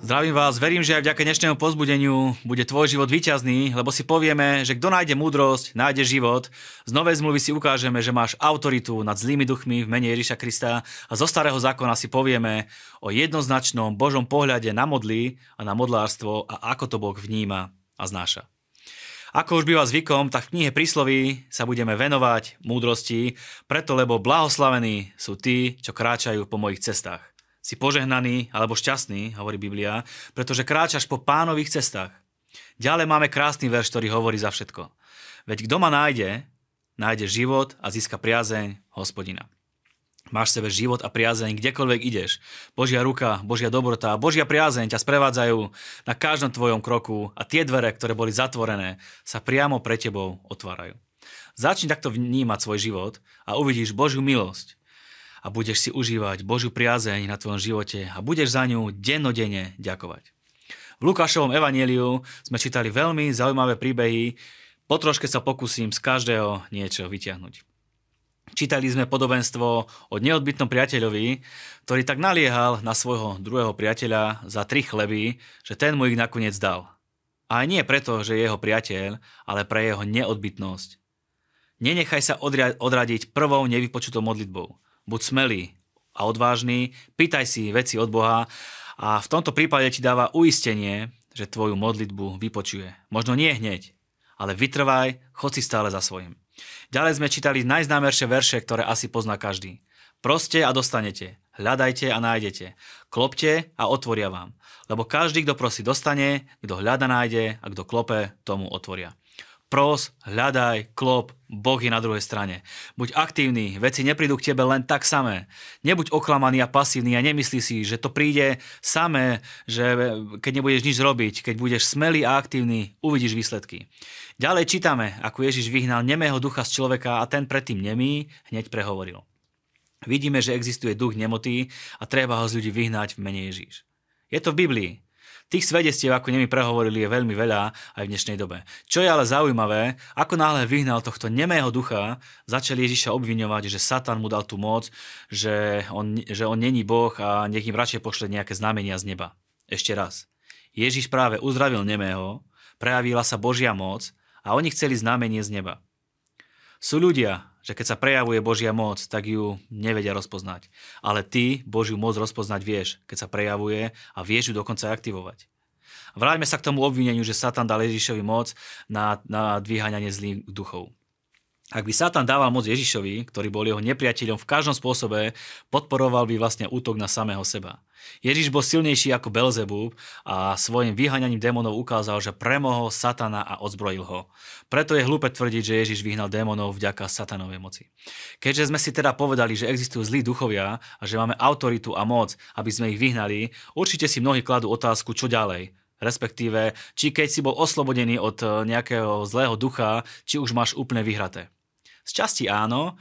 Zdravím vás, verím, že aj vďaka dnešnému pozbudeniu bude tvoj život výťazný, lebo si povieme, že kto nájde múdrosť, nájde život. Z novej zmluvy si ukážeme, že máš autoritu nad zlými duchmi v mene Ježiša Krista a zo starého zákona si povieme o jednoznačnom Božom pohľade na modly a na modlárstvo a ako to Boh vníma a znáša. Ako už býva zvykom, tak v knihe prísloví sa budeme venovať múdrosti, preto lebo blahoslavení sú tí, čo kráčajú po mojich cestách. Si požehnaný alebo šťastný, hovorí Biblia, pretože kráčaš po pánových cestách. Ďalej máme krásny verš, ktorý hovorí za všetko. Veď kto ma nájde, nájde život a získa priazeň hospodina. Máš v sebe život a priazeň, kdekoľvek ideš. Božia ruka, Božia dobrota, Božia priazeň ťa sprevádzajú na každom tvojom kroku a tie dvere, ktoré boli zatvorené, sa priamo pre tebou otvárajú. Začni takto vnímať svoj život a uvidíš Božiu milosť, a budeš si užívať Božiu priazeň na tvojom živote a budeš za ňu dennodenne ďakovať. V Lukášovom evanieliu sme čítali veľmi zaujímavé príbehy, po troške sa pokúsim z každého niečo vyťahnuť. Čítali sme podobenstvo o neodbytnom priateľovi, ktorý tak naliehal na svojho druhého priateľa za tri chleby, že ten mu ich nakoniec dal. A nie preto, že je jeho priateľ, ale pre jeho neodbytnosť. Nenechaj sa odradiť prvou nevypočutou modlitbou buď smelý a odvážny, pýtaj si veci od Boha a v tomto prípade ti dáva uistenie, že tvoju modlitbu vypočuje. Možno nie hneď, ale vytrvaj, chod si stále za svojim. Ďalej sme čítali najznámejšie verše, ktoré asi pozná každý. Proste a dostanete, hľadajte a nájdete, klopte a otvoria vám. Lebo každý, kto prosí, dostane, kto hľada, nájde a kto klope, tomu otvoria. Pros, hľadaj, klop, Boh je na druhej strane. Buď aktívny, veci neprídu k tebe len tak samé. Nebuď oklamaný a pasívny a nemyslí si, že to príde samé, že keď nebudeš nič robiť, keď budeš smelý a aktívny, uvidíš výsledky. Ďalej čítame, ako Ježiš vyhnal nemého ducha z človeka a ten predtým nemý hneď prehovoril. Vidíme, že existuje duch nemoty a treba ho z ľudí vyhnať v mene Ježíš. Je to v Biblii. Tých svedectiev, ako nemi prehovorili, je veľmi veľa aj v dnešnej dobe. Čo je ale zaujímavé, ako náhle vyhnal tohto nemého ducha, začal Ježiša obviňovať, že Satan mu dal tú moc, že on, že on není Boh a nech im radšej pošle nejaké znamenia z neba. Ešte raz. Ježiš práve uzdravil nemého, prejavila sa Božia moc a oni chceli znamenie z neba. Sú ľudia, že keď sa prejavuje Božia moc, tak ju nevedia rozpoznať. Ale ty Božiu moc rozpoznať vieš, keď sa prejavuje a vieš ju dokonca aktivovať. Vráťme sa k tomu obvineniu, že Satan dal Ježišovi moc na, na dvíhaňanie zlých duchov. Ak by Satan dával moc Ježišovi, ktorý bol jeho nepriateľom v každom spôsobe, podporoval by vlastne útok na samého seba. Ježiš bol silnejší ako Belzebub a svojim vyháňaním démonov ukázal, že premohol Satana a odzbrojil ho. Preto je hlúpe tvrdiť, že Ježiš vyhnal démonov vďaka satanovej moci. Keďže sme si teda povedali, že existujú zlí duchovia a že máme autoritu a moc, aby sme ich vyhnali, určite si mnohí kladú otázku, čo ďalej respektíve, či keď si bol oslobodený od nejakého zlého ducha, či už máš úplne vyhraté. Z časti áno,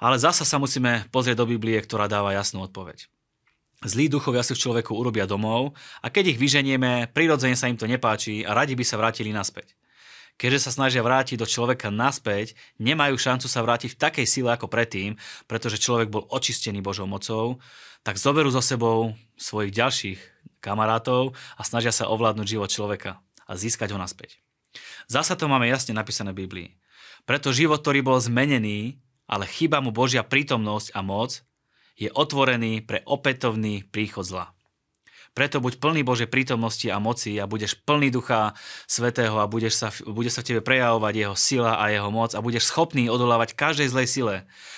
ale zasa sa musíme pozrieť do Biblie, ktorá dáva jasnú odpoveď. Zlí duchovia si v človeku urobia domov a keď ich vyženieme, prirodzene sa im to nepáči a radi by sa vrátili naspäť. Keďže sa snažia vrátiť do človeka naspäť, nemajú šancu sa vrátiť v takej sile ako predtým, pretože človek bol očistený Božou mocou, tak zoberú so sebou svojich ďalších kamarátov a snažia sa ovládnuť život človeka a získať ho naspäť. Zasa to máme jasne napísané v Biblii. Preto život, ktorý bol zmenený, ale chyba mu Božia prítomnosť a moc, je otvorený pre opätovný príchod zla. Preto buď plný Božej prítomnosti a moci a budeš plný Ducha Svetého a budeš sa, bude sa v tebe prejavovať jeho sila a jeho moc a budeš schopný odolávať každej zlej sile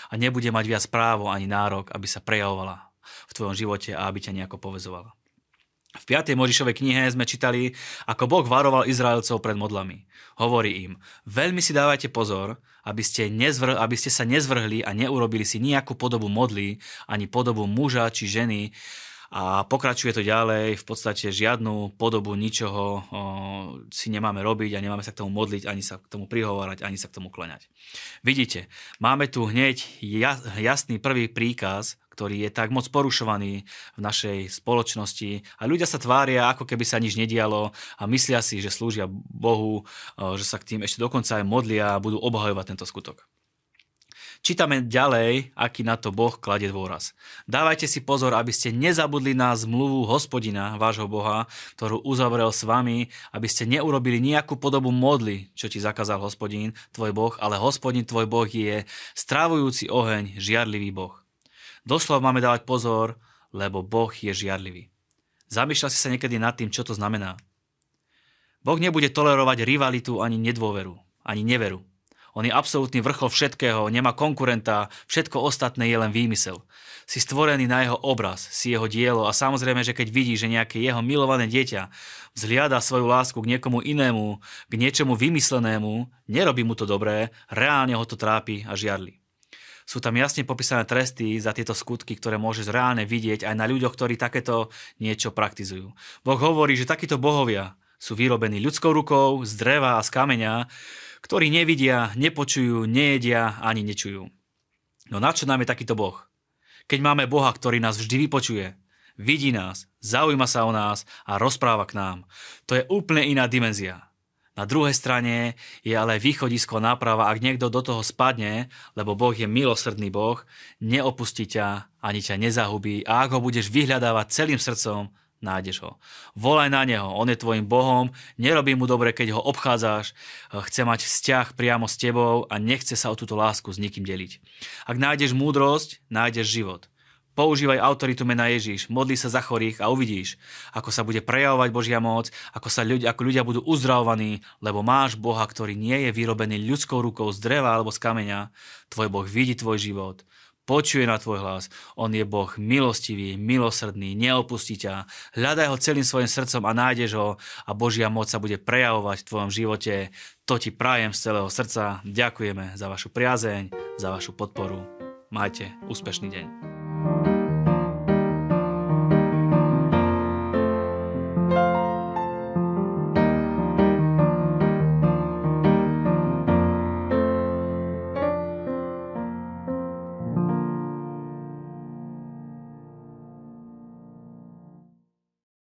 a nebude mať viac právo ani nárok, aby sa prejavovala v tvojom živote a aby ťa nejako povezovala. V 5. Možišovej knihe sme čítali, ako Boh varoval Izraelcov pred modlami. Hovorí im, veľmi si dávajte pozor, aby ste, nezvr- aby ste sa nezvrhli a neurobili si nejakú podobu modly, ani podobu muža či ženy, a pokračuje to ďalej, v podstate žiadnu podobu ničoho o, si nemáme robiť a nemáme sa k tomu modliť, ani sa k tomu prihovárať, ani sa k tomu klaňať. Vidíte, máme tu hneď jasný prvý príkaz, ktorý je tak moc porušovaný v našej spoločnosti a ľudia sa tvária, ako keby sa nič nedialo a myslia si, že slúžia Bohu, že sa k tým ešte dokonca aj modlia a budú obhajovať tento skutok. Čítame ďalej, aký na to Boh kladie dôraz. Dávajte si pozor, aby ste nezabudli na zmluvu hospodina, vášho Boha, ktorú uzavrel s vami, aby ste neurobili nejakú podobu modly, čo ti zakázal hospodín, tvoj Boh, ale hospodin tvoj Boh je strávujúci oheň, žiarlivý Boh. Doslov máme dávať pozor, lebo Boh je žiarlivý. Zamýšľal si sa niekedy nad tým, čo to znamená. Boh nebude tolerovať rivalitu ani nedôveru, ani neveru. On je absolútny vrchol všetkého, nemá konkurenta, všetko ostatné je len výmysel. Si stvorený na jeho obraz, si jeho dielo a samozrejme, že keď vidí, že nejaké jeho milované dieťa vzliada svoju lásku k niekomu inému, k niečomu vymyslenému, nerobí mu to dobré, reálne ho to trápi a žiarli. Sú tam jasne popísané tresty za tieto skutky, ktoré môžeš reálne vidieť aj na ľuďoch, ktorí takéto niečo praktizujú. Boh hovorí, že takíto bohovia sú vyrobení ľudskou rukou, z dreva a z kameňa, ktorí nevidia, nepočujú, nejedia ani nečujú. No na čo nám je takýto Boh? Keď máme Boha, ktorý nás vždy vypočuje, vidí nás, zaujíma sa o nás a rozpráva k nám. To je úplne iná dimenzia. Na druhej strane je ale východisko náprava, ak niekto do toho spadne, lebo Boh je milosrdný Boh, neopustí ťa ani ťa nezahubí a ak ho budeš vyhľadávať celým srdcom, nájdeš ho. Volaj na neho, on je tvojim Bohom, nerobí mu dobre, keď ho obchádzaš, chce mať vzťah priamo s tebou a nechce sa o túto lásku s nikým deliť. Ak nájdeš múdrosť, nájdeš život. Používaj autoritu mena Ježiš, modli sa za chorých a uvidíš, ako sa bude prejavovať Božia moc, ako, sa ľudia, ako ľudia budú uzdravovaní, lebo máš Boha, ktorý nie je vyrobený ľudskou rukou z dreva alebo z kameňa. Tvoj Boh vidí tvoj život počuje na tvoj hlas. On je Boh milostivý, milosrdný, neopustí ťa. Hľadaj ho celým svojim srdcom a nájdeš ho a Božia moc sa bude prejavovať v tvojom živote. To ti prajem z celého srdca. Ďakujeme za vašu priazeň, za vašu podporu. Majte úspešný deň. Thank you.